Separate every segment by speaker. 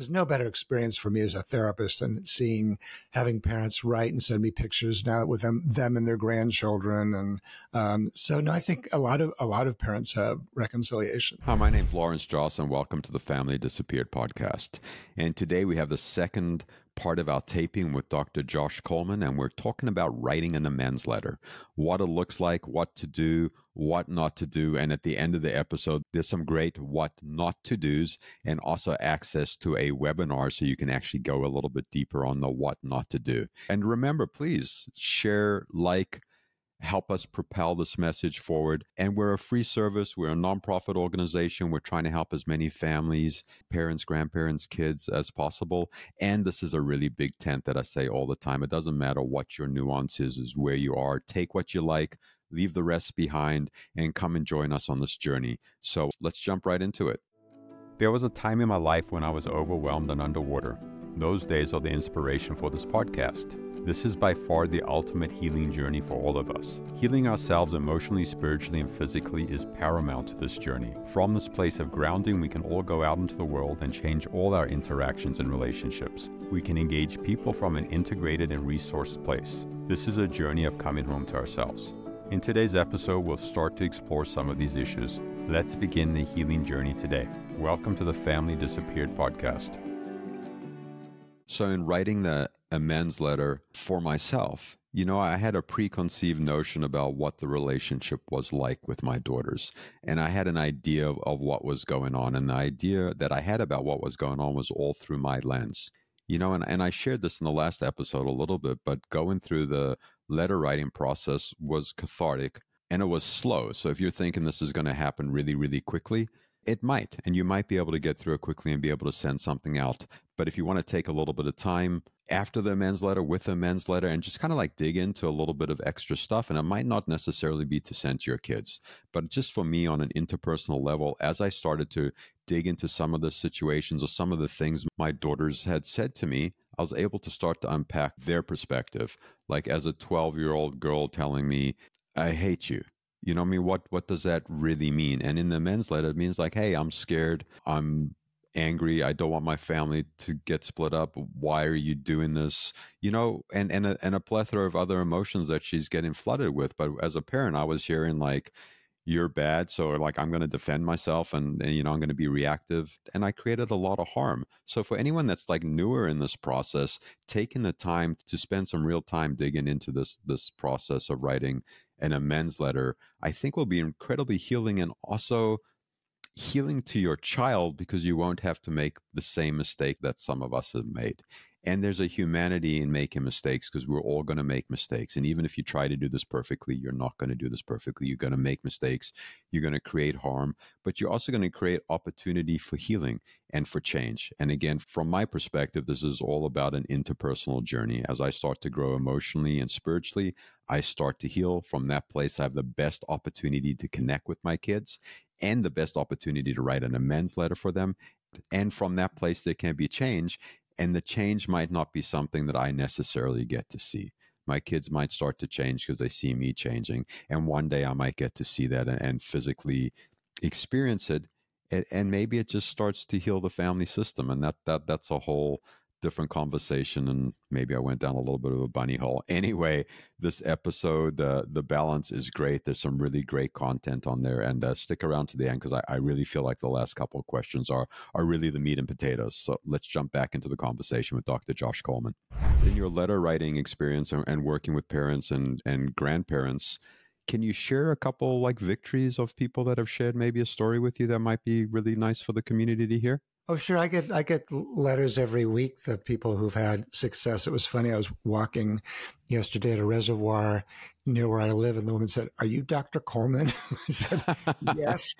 Speaker 1: there's no better experience for me as a therapist than seeing having parents write and send me pictures now with them them and their grandchildren and um, so no, I think a lot of a lot of parents have reconciliation.
Speaker 2: Hi, my name's Lawrence Joss and welcome to the Family Disappeared podcast. And today we have the second part of our taping with Dr. Josh Coleman, and we're talking about writing an amends letter, what it looks like, what to do, what not to do. And at the end of the episode, there's some great what not to do's and also access to a webinar so you can actually go a little bit deeper on the what not to do. And remember, please share, like, help us propel this message forward. And we're a free service, we're a nonprofit organization. We're trying to help as many families, parents, grandparents, kids as possible. And this is a really big tent that I say all the time. It doesn't matter what your nuance is, is where you are. Take what you like, leave the rest behind, and come and join us on this journey. So let's jump right into it. There was a time in my life when I was overwhelmed and underwater. Those days are the inspiration for this podcast. This is by far the ultimate healing journey for all of us. Healing ourselves emotionally, spiritually, and physically is paramount to this journey. From this place of grounding, we can all go out into the world and change all our interactions and relationships. We can engage people from an integrated and resourced place. This is a journey of coming home to ourselves. In today's episode, we'll start to explore some of these issues. Let's begin the healing journey today. Welcome to the Family Disappeared podcast. So, in writing the amends letter for myself, you know, I had a preconceived notion about what the relationship was like with my daughters. And I had an idea of, of, what was going on. And the idea that I had about what was going on was all through my lens. You know, and, and I shared this in the last episode a little bit, but going through the letter writing process was cathartic and it was slow. So if you're thinking this is going to happen really, really quickly, it might, and you might be able to get through it quickly and be able to send something out. But if you want to take a little bit of time after the amends letter, with the amends letter, and just kind of like dig into a little bit of extra stuff, and it might not necessarily be to send to your kids, but just for me on an interpersonal level, as I started to dig into some of the situations or some of the things my daughters had said to me, I was able to start to unpack their perspective. Like as a 12 year old girl telling me, I hate you you know I mean? What what does that really mean? And in the amends letter, it means like, hey, I'm scared. I'm angry. I don't want my family to get split up. Why are you doing this? You know, and and a, and a plethora of other emotions that she's getting flooded with. But as a parent, I was hearing like, you're bad so like i'm going to defend myself and, and, you know i'm going to be reactive and i created a lot of harm so for anyone that's like newer in this process taking the time to spend some real time digging into this this process of writing an amends letter, I think will be incredibly healing and also healing to your child because you won't have to make the same mistake that some of us have made. And there's a humanity in making mistakes because we're all going to make mistakes. And even if you try to do this perfectly, you're not going to do this perfectly. You're going to make mistakes. You're going to create harm, but you're also going to create opportunity for healing and for change. And again, from my perspective, this is all about an interpersonal journey. As I start to grow emotionally and spiritually, I start to heal. From that place, I have the best opportunity to connect with my kids and the best opportunity to write an amends letter for them. And from that place, there can be change and the change might not be something that I necessarily get to see. My kids might start to change because they see me changing, and one day I might get to see that and, and physically experience it, and, and maybe it just starts to heal the family system, and that that that's a whole different conversation and maybe I went down a little bit of a bunny hole. Anyway, this episode, uh, the balance is great. There's some really great content on there and uh, stick around to the end because I, I, really feel like the last couple of questions are, are really the meat and potatoes. So let's jump back into the conversation with Dr. Josh Coleman. In your letter writing experience and, and working with parents and, and grandparents, can you share a couple like victories of people that have shared maybe a story with you that might be really nice for the community to hear?
Speaker 1: Oh, sure. I get I get letters every week of people who've had success. It was funny. I was walking yesterday at a reservoir near where I live, and the woman said, "Are you Dr. Coleman?" I said, "Yes."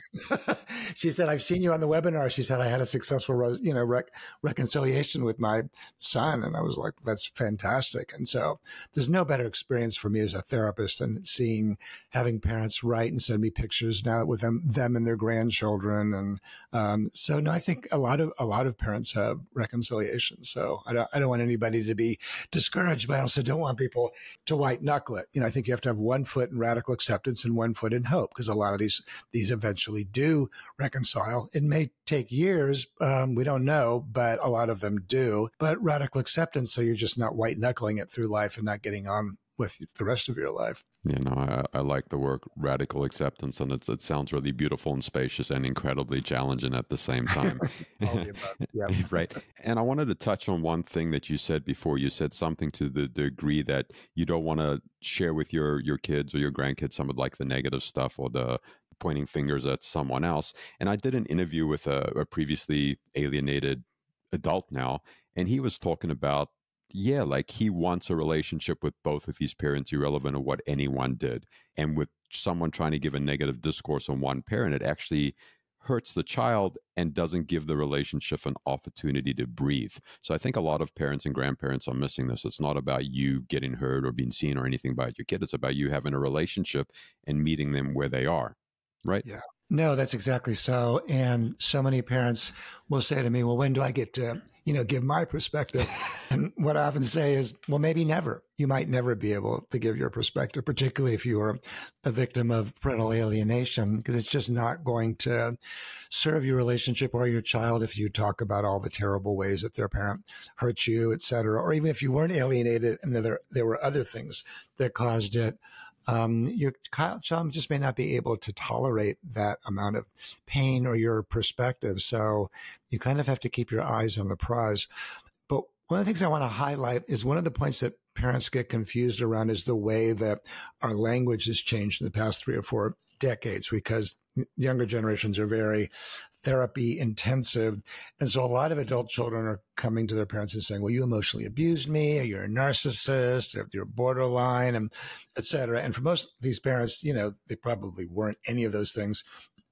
Speaker 1: she said, "I've seen you on the webinar." She said, "I had a successful, you know, rec- reconciliation with my son," and I was like, "That's fantastic." And so, there's no better experience for me as a therapist than seeing having parents write and send me pictures now with them, them and their grandchildren, and um, so no, I think a lot of a lot of parents have reconciliation. So I don't I don't want anybody to be discouraged, but I also don't want people to white knuckle it. You know, I think you have have to have one foot in radical acceptance and one foot in hope because a lot of these these eventually do reconcile. It may take years, um, we don't know, but a lot of them do. But radical acceptance, so you're just not white knuckling it through life and not getting on with the rest of your life.
Speaker 2: You know, I, I like the word radical acceptance, and it sounds really beautiful and spacious and incredibly challenging at the same time. right. And I wanted to touch on one thing that you said before. You said something to the degree that you don't want to share with your your kids or your grandkids some of like the negative stuff or the pointing fingers at someone else. And I did an interview with a, a previously alienated adult now, and he was talking about yeah, like he wants a relationship with both of his parents, irrelevant of what anyone did. And with someone trying to give a negative discourse on one parent, it actually hurts the child and doesn't give the relationship an opportunity to breathe. So I think a lot of parents and grandparents are missing this. It's not about you getting heard or being seen or anything about your kid. It's about you having a relationship and meeting them where they are. Right?
Speaker 1: Yeah. No, that's exactly so. And so many parents will say to me, well, when do I get to, you know, give my perspective? and what I often say is, well, maybe never. You might never be able to give your perspective, particularly if you are a victim of parental alienation, because it's just not going to serve your relationship or your child if you talk about all the terrible ways that their parent hurt you, et cetera. Or even if you weren't alienated and there, there were other things that caused it um, your child just may not be able to tolerate that amount of pain or your perspective. So you kind of have to keep your eyes on the prize. But one of the things I want to highlight is one of the points that parents get confused around is the way that our language has changed in the past three or four decades because younger generations are very therapy intensive. And so a lot of adult children are coming to their parents and saying, well, you emotionally abused me, or you're a narcissist, or you're borderline, and et cetera. And for most of these parents, you know, they probably weren't any of those things.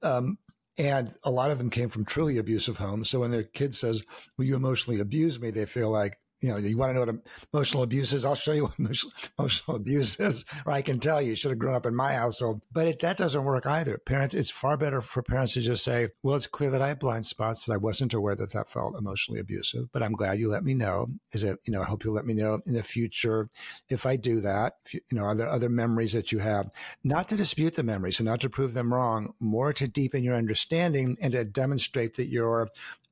Speaker 1: Um, and a lot of them came from truly abusive homes. So when their kid says, well, you emotionally abused me, they feel like, you know, you want to know what emotional abuse is? I'll show you what emotional, emotional abuse is, or I can tell you. You should have grown up in my household. But it, that doesn't work either. Parents, it's far better for parents to just say, well, it's clear that I have blind spots that I wasn't aware that that felt emotionally abusive, but I'm glad you let me know. Is it, you know, I hope you'll let me know in the future if I do that. You, you know, are there other memories that you have? Not to dispute the memories and not to prove them wrong, more to deepen your understanding and to demonstrate that you're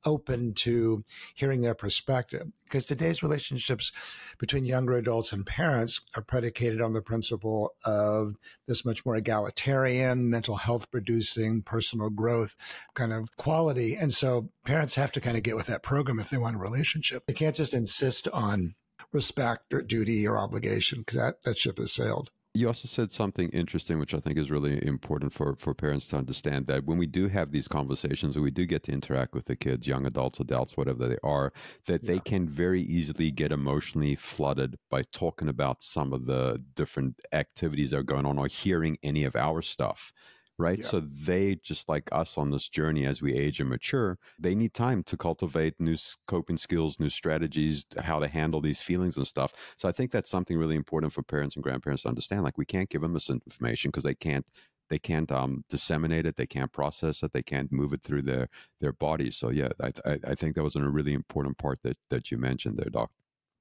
Speaker 1: open to hearing their perspective. Because today's relationships between younger adults and parents are predicated on the principle of this much more egalitarian, mental health producing, personal growth kind of quality. And so parents have to kind of get with that program if they want a relationship. They can't just insist on respect or duty or obligation because that, that ship has sailed
Speaker 2: you also said something interesting, which I think is really important for, for parents to understand that when we do have these conversations and we do get to interact with the kids, young adults, adults, whatever they are, that yeah. they can very easily get emotionally flooded by talking about some of the different activities that are going on or hearing any of our stuff right? Yeah. So they, just like us on this journey as we age and mature, they need time to cultivate new coping skills, new strategies, how to handle these feelings and stuff. So I think that's something really important for parents and grandparents to understand. Like we can't give them this information because they can't they can't um, disseminate it, they can't process it, they can't move it through their their bodies. So yeah, I, I, I think that was a really important part that that you mentioned there, Doc.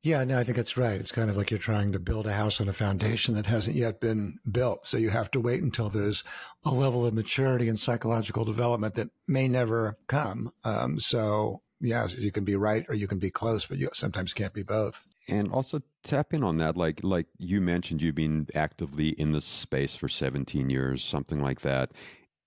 Speaker 1: Yeah, no, I think that's right. It's kind of like you're trying to build a house on a foundation that hasn't yet been built. So you have to wait until there's a level of maturity and psychological development that may never come. Um, so, yeah, you can be right or you can be close, but you sometimes can't be both.
Speaker 2: And also tap in on that, like like you mentioned, you've been actively in this space for 17 years, something like that.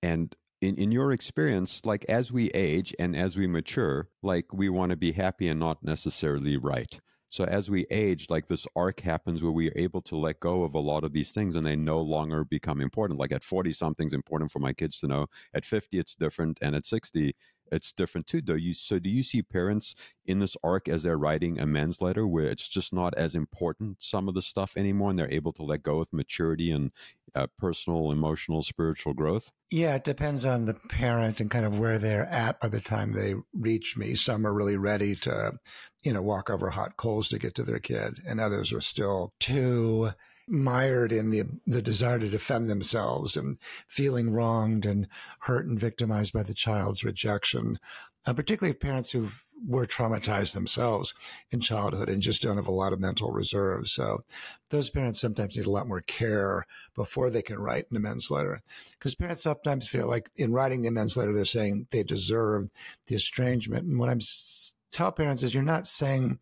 Speaker 2: And in, in your experience, like as we age and as we mature, like we want to be happy and not necessarily right. So as we age, like this arc happens where we are able to let go of a lot of these things and they no longer become important. Like at 40, something's important for my kids to know. At 50, it's different. And at 60, it's different too. Do you so do you see parents in this arc as they're writing amends letter where it's just not as important some of the stuff anymore and they're able to let go with maturity and uh, personal, emotional, spiritual growth?
Speaker 1: Yeah, it depends on the parent and kind of where they're at by the time they reach me. Some are really ready to, you know, walk over hot coals to get to their kid, and others are still too mired in the the desire to defend themselves and feeling wronged and hurt and victimized by the child's rejection. Uh, particularly parents who've were traumatized themselves in childhood and just don't have a lot of mental reserves. So those parents sometimes need a lot more care before they can write an amends letter. Because parents sometimes feel like in writing the amends letter, they're saying they deserve the estrangement. And what I'm tell parents is you're not saying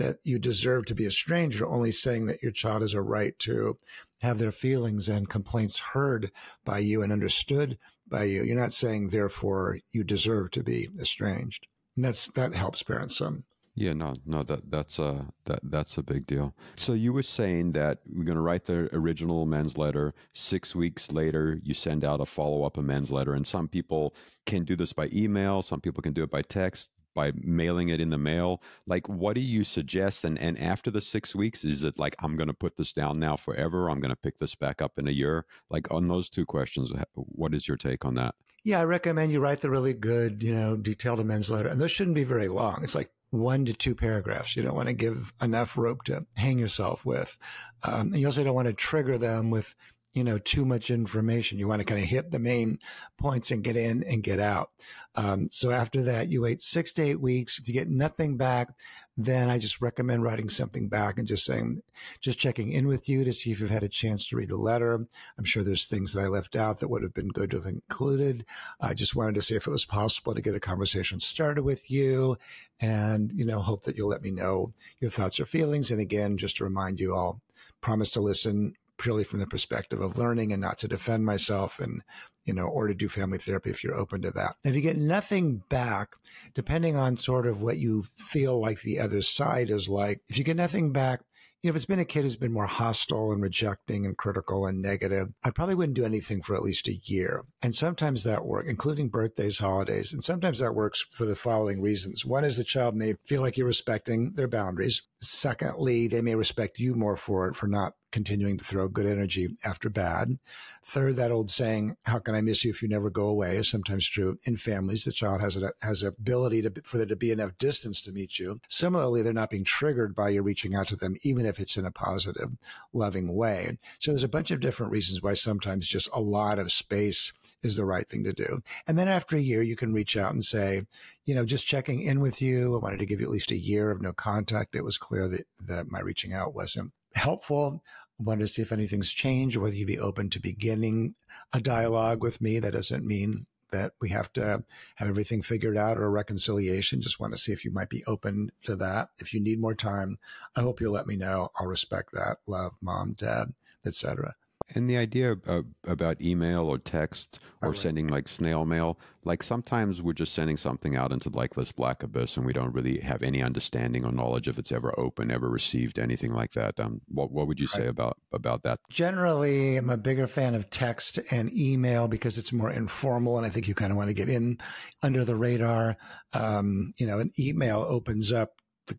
Speaker 1: that you deserve to be a You're only saying that your child has a right to have their feelings and complaints heard by you and understood by you. You're not saying, therefore, you deserve to be estranged. And that's that helps parents some.
Speaker 2: Yeah, no, no, that that's a that that's a big deal. So you were saying that we're going to write the original amends letter. Six weeks later, you send out a follow up amends letter, and some people can do this by email. Some people can do it by text by mailing it in the mail like what do you suggest and and after the six weeks is it like i'm going to put this down now forever i'm going to pick this back up in a year like on those two questions what is your take on that
Speaker 1: yeah i recommend you write the really good you know detailed amends letter and this shouldn't be very long it's like one to two paragraphs. You don't want to give enough rope to hang yourself with. Um, and you also don't want to trigger them with you know, too much information. You want to kind of hit the main points and get in and get out. Um, so after that, you wait six to eight weeks. If you get nothing back, then I just recommend writing something back and just saying, just checking in with you to see if you've had a chance to read the letter. I'm sure there's things that I left out that would have been good to have included. I just wanted to see if it was possible to get a conversation started with you and, you know, hope that you'll let me know your thoughts or feelings. And again, just to remind you, I'll promise to listen purely from the perspective of learning and not to defend myself and you know or to do family therapy if you're open to that if you get nothing back depending on sort of what you feel like the other side is like if you get nothing back you know, if it's been a kid who's been more hostile and rejecting and critical and negative, I probably wouldn't do anything for at least a year. And sometimes that works, including birthdays, holidays. And sometimes that works for the following reasons. One is the child may feel like you're respecting their boundaries. Secondly, they may respect you more for it, for not continuing to throw good energy after bad. Third, that old saying, "How can I miss you if you never go away?" is sometimes true in families. The child has a has ability to for there to be enough distance to meet you. Similarly, they're not being triggered by you reaching out to them, even if it's in a positive, loving way. So there's a bunch of different reasons why sometimes just a lot of space is the right thing to do. And then after a year, you can reach out and say, you know, just checking in with you. I wanted to give you at least a year of no contact. It was clear that, that my reaching out wasn't helpful. I wanted to see if anything's changed, whether you'd be open to beginning a dialogue with me. That doesn't mean that we have to have everything figured out or reconciliation. Just want to see if you might be open to that. If you need more time, I hope you'll let me know. I'll respect that. Love, mom, dad, etc.
Speaker 2: And the idea about email or text or sending like snail mail, like sometimes we're just sending something out into like this black abyss and we don't really have any understanding or knowledge if it's ever open, ever received, anything like that. Um, what, what would you say right. about, about that?
Speaker 1: Generally, I'm a bigger fan of text and email because it's more informal and I think you kind of want to get in under the radar. Um, you know, an email opens up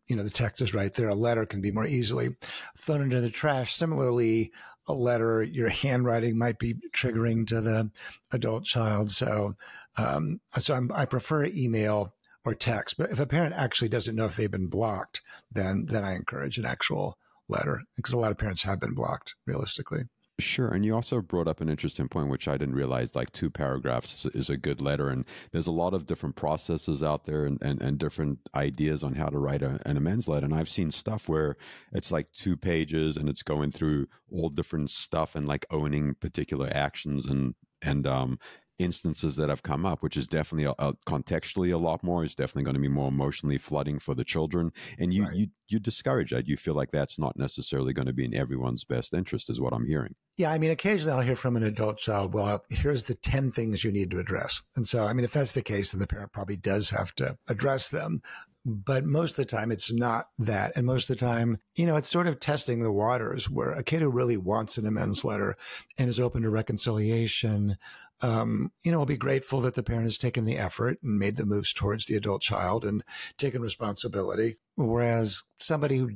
Speaker 1: you know the text is right there. A letter can be more easily thrown into the trash. Similarly, a letter, your handwriting might be triggering to the adult child. So, um, so I'm, i prefer email or text. But if a parent actually doesn't know if they've been blocked, then then I encourage an actual letter because a lot of parents have been blocked realistically.
Speaker 2: Sure. And you also brought up an interesting point, which I didn't realize like two paragraphs is a good letter. And there's a lot of different processes out there and, and, and different ideas on how to write a, an amends letter. And I've seen stuff where it's like two pages and it's going through all different stuff and like owning particular actions and, and, um, instances that have come up, which is definitely a, a, contextually a lot more. Is definitely going to be more emotionally flooding for the children, and you right. you you discourage that. You feel like that's not necessarily going to be in everyone's best interest, is what I'm hearing.
Speaker 1: Yeah, I mean, occasionally I'll hear from an adult child, "Well, here's the ten things you need to address," and so I mean, if that's the case, then the parent probably does have to address them. But most of the time, it's not that. And most of the time, you know, it's sort of testing the waters where a kid who really wants an amends letter and is open to reconciliation um, you know, I'll be grateful that the parent has taken the effort and made the moves towards the adult child and taken responsibility. Whereas somebody who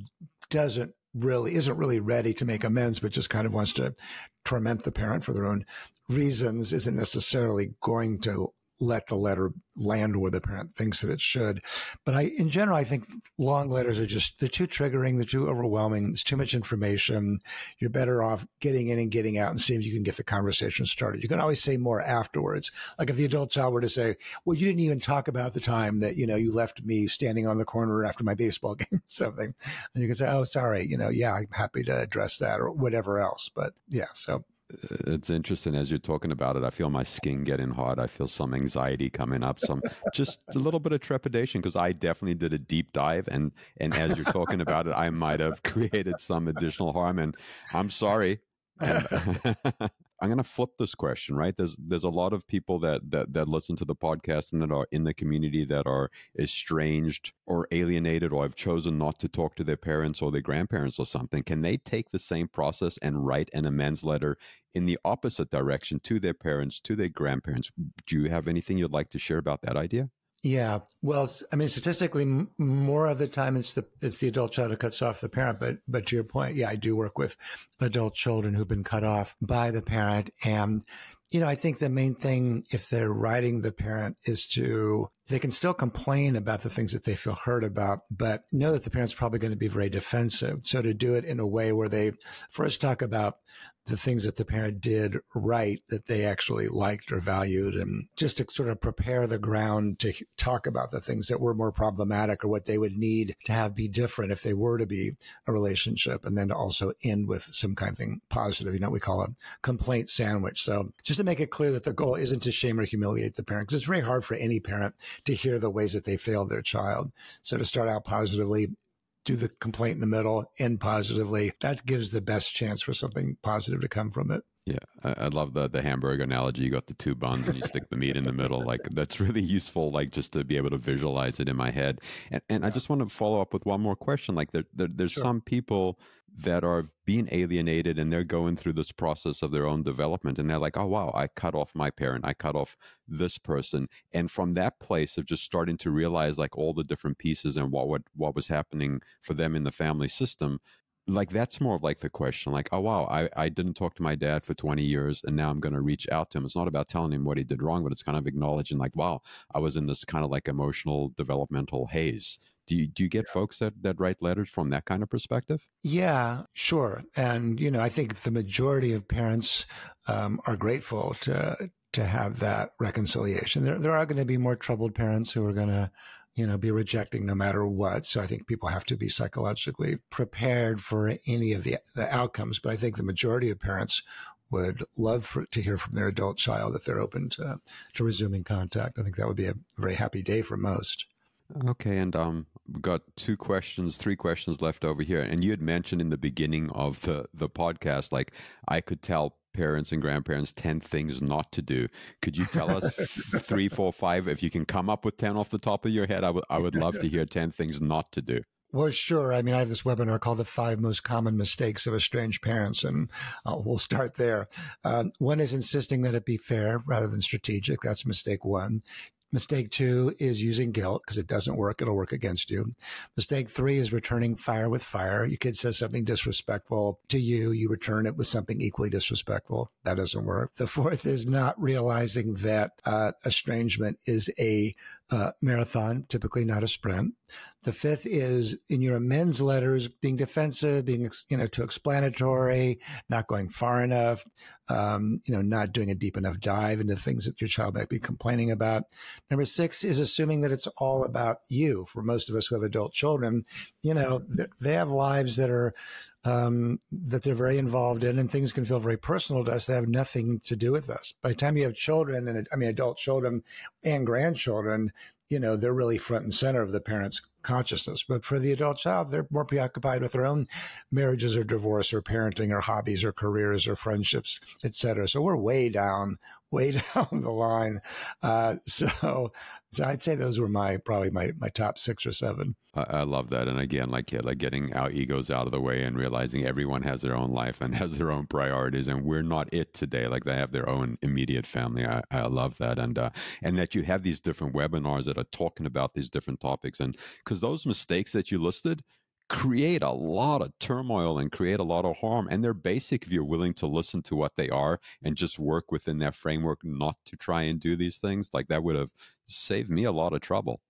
Speaker 1: doesn't really isn't really ready to make amends, but just kind of wants to torment the parent for their own reasons, isn't necessarily going to let the letter land where the parent thinks that it should. But I, in general, I think long letters are just, they're too triggering. They're too overwhelming. There's too much information. You're better off getting in and getting out and seeing if you can get the conversation started. You can always say more afterwards. Like if the adult child were to say, well, you didn't even talk about the time that, you know, you left me standing on the corner after my baseball game, or something. And you can say, oh, sorry, you know, yeah, I'm happy to address that or whatever else. But yeah, so
Speaker 2: it's interesting as you're talking about it. I feel my skin getting hot. I feel some anxiety coming up, some just a little bit of trepidation because I definitely did a deep dive, and and as you're talking about it, I might have created some additional harm. And I'm sorry. And, I'm going to flip this question, right? There's there's a lot of people that that that listen to the podcast and that are in the community that are estranged or alienated or have chosen not to talk to their parents or their grandparents or something. Can they take the same process and write an amends letter in the opposite direction to their parents, to their grandparents? Do you have anything you'd like to share about that idea?
Speaker 1: Yeah, well, I mean, statistically, more of the time it's the it's the adult child who cuts off the parent. But but to your point, yeah, I do work with adult children who've been cut off by the parent, and you know, I think the main thing if they're writing the parent is to they can still complain about the things that they feel hurt about, but know that the parent's probably going to be very defensive. So to do it in a way where they first talk about the things that the parent did right that they actually liked or valued and just to sort of prepare the ground to talk about the things that were more problematic or what they would need to have be different if they were to be a relationship and then to also end with some kind of thing positive. You know we call a complaint sandwich. So just to make it clear that the goal isn't to shame or humiliate the parent because it's very hard for any parent to hear the ways that they failed their child. So to start out positively do the complaint in the middle, end positively. That gives the best chance for something positive to come from it.
Speaker 2: Yeah, I, I, love the the hamburger analogy. You got the two buns and you stick the meat in the middle. Like that's really useful. Like just to be able to visualize it in my head. And and yeah. I just want to follow up with one more question. Like there, there there's sure. some people that are being alienated and they're going through this process of their own development and they're like oh wow i cut off my parent i cut off this person and from that place of just starting to realize like all the different pieces and what what, what was happening for them in the family system like that's more of like the question like oh wow I, I didn't talk to my dad for 20 years and now i'm going to reach out to him. It's not about telling him what he did wrong but it's kind of acknowledging like wow i was in this kind of like emotional developmental haze do you do you get yeah. folks that that write letters from that kind of perspective?
Speaker 1: Yeah, sure. And you know, I think the majority of parents um, are grateful to to have that reconciliation. There there are going to be more troubled parents who are going to you know, be rejecting no matter what. So I think people have to be psychologically prepared for any of the, the outcomes. But I think the majority of parents would love for, to hear from their adult child if they're open to, to resuming contact. I think that would be a very happy day for most.
Speaker 2: Okay, and um, we've got two questions, three questions left over here. And you had mentioned in the beginning of the the podcast, like I could tell parents and grandparents 10 things not to do. Could you tell us three, four, five? If you can come up with 10 off the top of your head, I would I would love to hear 10 things not to do.
Speaker 1: Well, sure. I mean, I have this webinar called The Five Most Common Mistakes of Estranged Parents, and uh, we'll start there. Uh, one is insisting that it be fair rather than strategic. That's mistake one. Mistake two is using guilt because it doesn't work. It'll work against you. Mistake three is returning fire with fire. Your kid says something disrespectful to you. You return it with something equally disrespectful. That doesn't work. The fourth is not realizing that uh, estrangement is a uh, marathon, typically not a sprint. The fifth is in your amends letters, being defensive, being you know too explanatory, not going far enough, um, you know, not doing a deep enough dive into things that your child might be complaining about. Number six is assuming that it's all about you. For most of us who have adult children, you know, they have lives that are um, that they're very involved in, and things can feel very personal to us. They have nothing to do with us. By the time you have children, and I mean adult children and grandchildren, you know they're really front and center of the parents' consciousness. But for the adult child, they're more preoccupied with their own marriages or divorce or parenting or hobbies or careers or friendships, etc. So we're way down way down the line. Uh, so, so I'd say those were my probably my my top six or seven.
Speaker 2: I, I love that, and again, like yeah, like getting our egos out of the way and realizing everyone has their own life and has their own priorities, and we're not it today. Like they have their own immediate family. I, I love that, and uh, and that you have these different webinars that are talking about these different topics, and because those mistakes that you listed create a lot of turmoil and create a lot of harm. And they're basic if you're willing to listen to what they are and just work within their framework, not to try and do these things. Like that would have saved me a lot of trouble.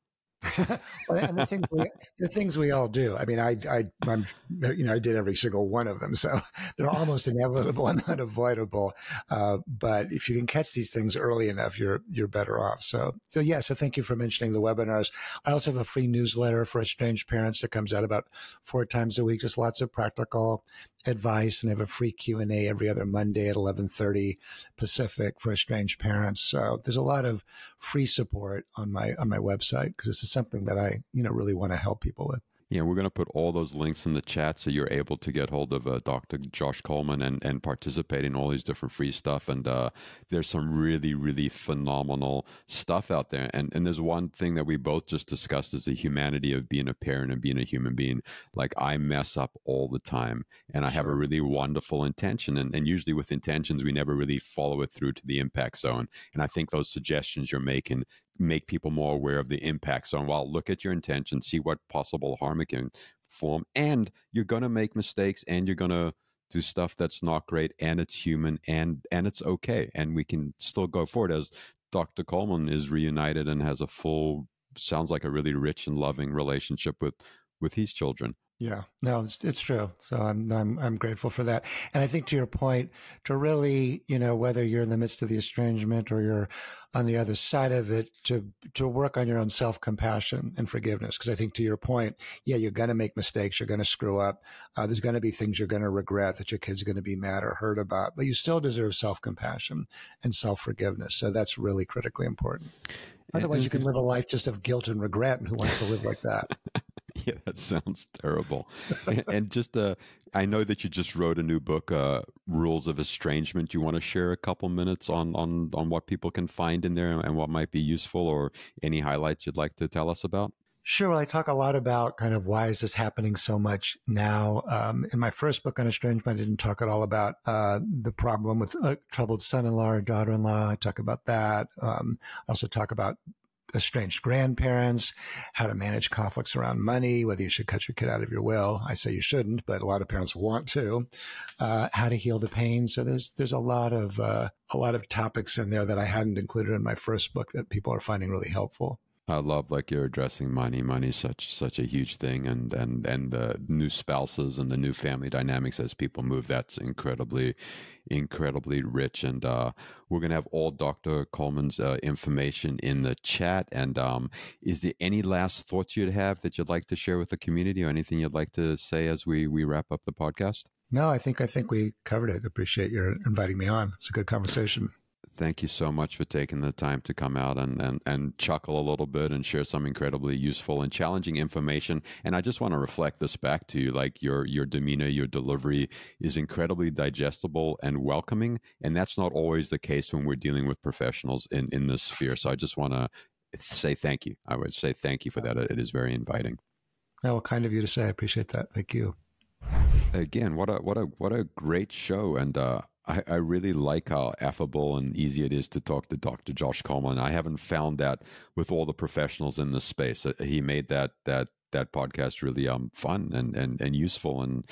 Speaker 1: well, and the things, we, the things we all do. I mean, I, I, I'm, you know, I did every single one of them, so they're almost inevitable and unavoidable. Uh, but if you can catch these things early enough, you're you're better off. So, so yeah. So thank you for mentioning the webinars. I also have a free newsletter for estranged parents that comes out about four times a week. Just lots of practical advice and have a free Q&A every other Monday at 11:30 Pacific for estranged parents. So there's a lot of free support on my on my website because this is something that I, you know, really want to help people with.
Speaker 2: Yeah, we're going to put all those links in the chat so you're able to get hold of uh, Dr. Josh Coleman and, and participate in all these different free stuff. And uh, there's some really, really phenomenal stuff out there. And, and there's one thing that we both just discussed is the humanity of being a parent and being a human being. Like I mess up all the time and I sure. have a really wonderful intention. And, and usually with intentions, we never really follow it through to the impact zone. And I think those suggestions you're making make people more aware of the impact zone. Well, look at your intention, see what possible harm it can form, and you're to make mistakes, and you're to do stuff that's not great, and it's human, and and it's okay, and we can still go forward as Dr. Coleman is reunited and has a full, sounds like a really rich and loving relationship with with his children.
Speaker 1: Yeah, no, it's, it's true. So I'm, I'm, I'm grateful for that. And I think to your point, to really, you know, whether you're in the midst of the estrangement or you're on the other side of it, to, to work on your own self compassion and forgiveness. Cause I think to your point, yeah, you're going to make mistakes. You're going to screw up. Uh, there's going to be things you're going to regret that your kid's going to be mad or hurt about, but you still deserve self compassion and self forgiveness. So that's really critically important. Otherwise, you can live a life just of guilt and regret. And who wants to live like that?
Speaker 2: yeah, that sounds terrible. and, just, uh, I know that you just wrote a new book, uh, Rules of Estrangement. Do you want to share a couple minutes on, on, on what people can find in there and what might be useful or any highlights you'd like to tell us about?
Speaker 1: Sure. Well, I talk a lot about kind of why is this happening so much now. Um, in my first book on estrangement, I didn't talk at all about uh, the problem with a troubled son-in-law or daughter-in-law. I talk about that. Um, I also talk about estranged grandparents, how to manage conflicts around money, whether you should cut your kid out of your will. I say you shouldn't, but a lot of parents want to. Uh, how to heal the pain. So there's there's a lot of uh, a lot of topics in there that I hadn't included in my first book that people are finding really helpful.
Speaker 2: I love like you're addressing money. Money is such such a huge thing, and and and the new spouses and the new family dynamics as people move. That's incredibly, incredibly rich. And uh, we're gonna have all Dr. Coleman's uh, information in the chat. And um, is there any last thoughts you'd have that you'd like to share with the community, or anything you'd like to say as we we wrap up the podcast?
Speaker 1: No, I think I think we covered it. Appreciate your inviting me on. It's a good conversation
Speaker 2: thank you so much for taking the time to come out and, and, and chuckle a little bit and share some incredibly useful and challenging information. And I just want to reflect this back to you. Like your, your demeanor, your delivery is incredibly digestible and welcoming. And that's not always the case when we're dealing with professionals in, in this sphere. So I just want to say thank you. I would say thank you for that. It is very inviting.
Speaker 1: Oh, kind of you to say. I appreciate that. Thank you.
Speaker 2: Again, what a what a what a great show, and uh, I, I, really like how affable and easy it is to talk to Dr. Josh Coleman. I haven't found that with all the professionals in this space. Uh, he made that that that podcast really um fun and and and useful and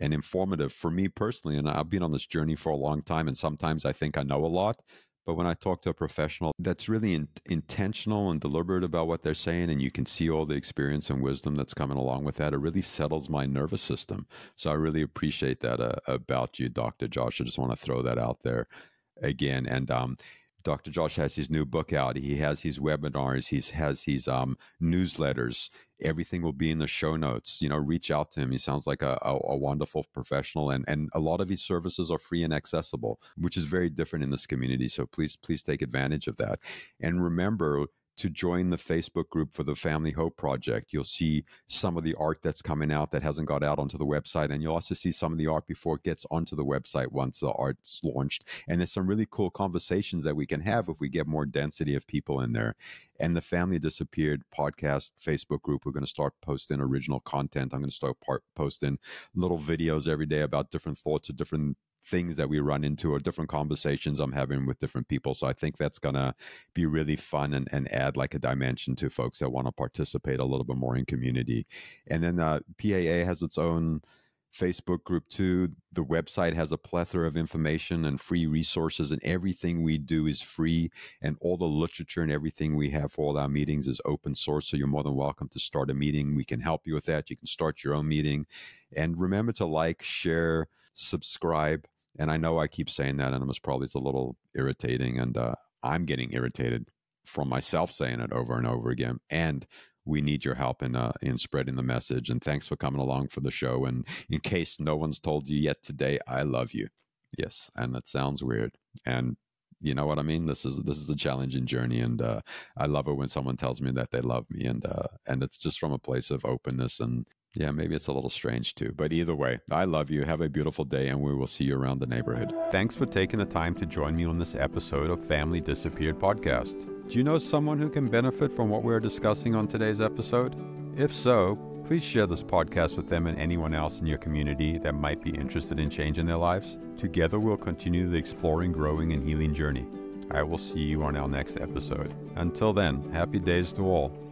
Speaker 2: and informative for me personally. And I've been on this journey for a long time, and sometimes I think I know a lot, but when I talk to a professional that's really in, intentional and deliberate about what they're saying, and you can see all the experience and wisdom that's coming along with that, it really settles my nervous system. So I really appreciate that uh, about you, Dr. Josh. I just want to throw that out there again. And um, Dr. Josh has his new book out. He has his webinars. He has his um, newsletters. Everything will be in the show notes. You know, reach out to him. He sounds like a, a, a, wonderful professional, and and a lot of his services are free and accessible, which is very different in this community. So please, please take advantage of that. And remember, to join the Facebook group for the Family Hope Project. You'll see some of the art that's coming out that hasn't got out onto the website. And you'll also see some of the art before it gets onto the website once the art's launched. And there's some really cool conversations that we can have if we get more density of people in there. And the Family Disappeared podcast Facebook group, we're going to start posting original content. I'm going to start part, posting little videos every day about different thoughts of different things that we run into or different conversations I'm having with different people. So I think that's going to be really fun and, and add like a dimension to folks that want to participate a little bit more in community. And then uh, PAA has its own Facebook group too. The website has a plethora of information and free resources, and everything we do is free. And all the literature and everything we have for all our meetings is open source. So you're more than welcome to start a meeting. We can help you with that. You can start your own meeting. And remember to like, share, subscribe. And I know I keep saying that, and it's probably it's a little irritating, and uh, I'm getting irritated from myself saying it over and over again. And we need your help in uh, in spreading the message. And thanks for coming along for the show. And in case no one's told you yet today, I love you. Yes, and that sounds weird. And you know what I mean. This is this is a challenging journey, and uh, I love it when someone tells me that they love me, and uh, and it's just from a place of openness and yeah, maybe it's a little strange too. But either way, I love you. Have a beautiful day, and we will see you around the neighborhood. Thanks for taking the time to join me on this episode of Family Disappeared Podcast. Do you know someone who can benefit from what we're discussing on today's episode? If so, please share this podcast with them and anyone else in your community that might be interested in changing their lives. Together, we'll continue the exploring, growing, and healing journey. I will see you on our next episode. Until then, happy days to all.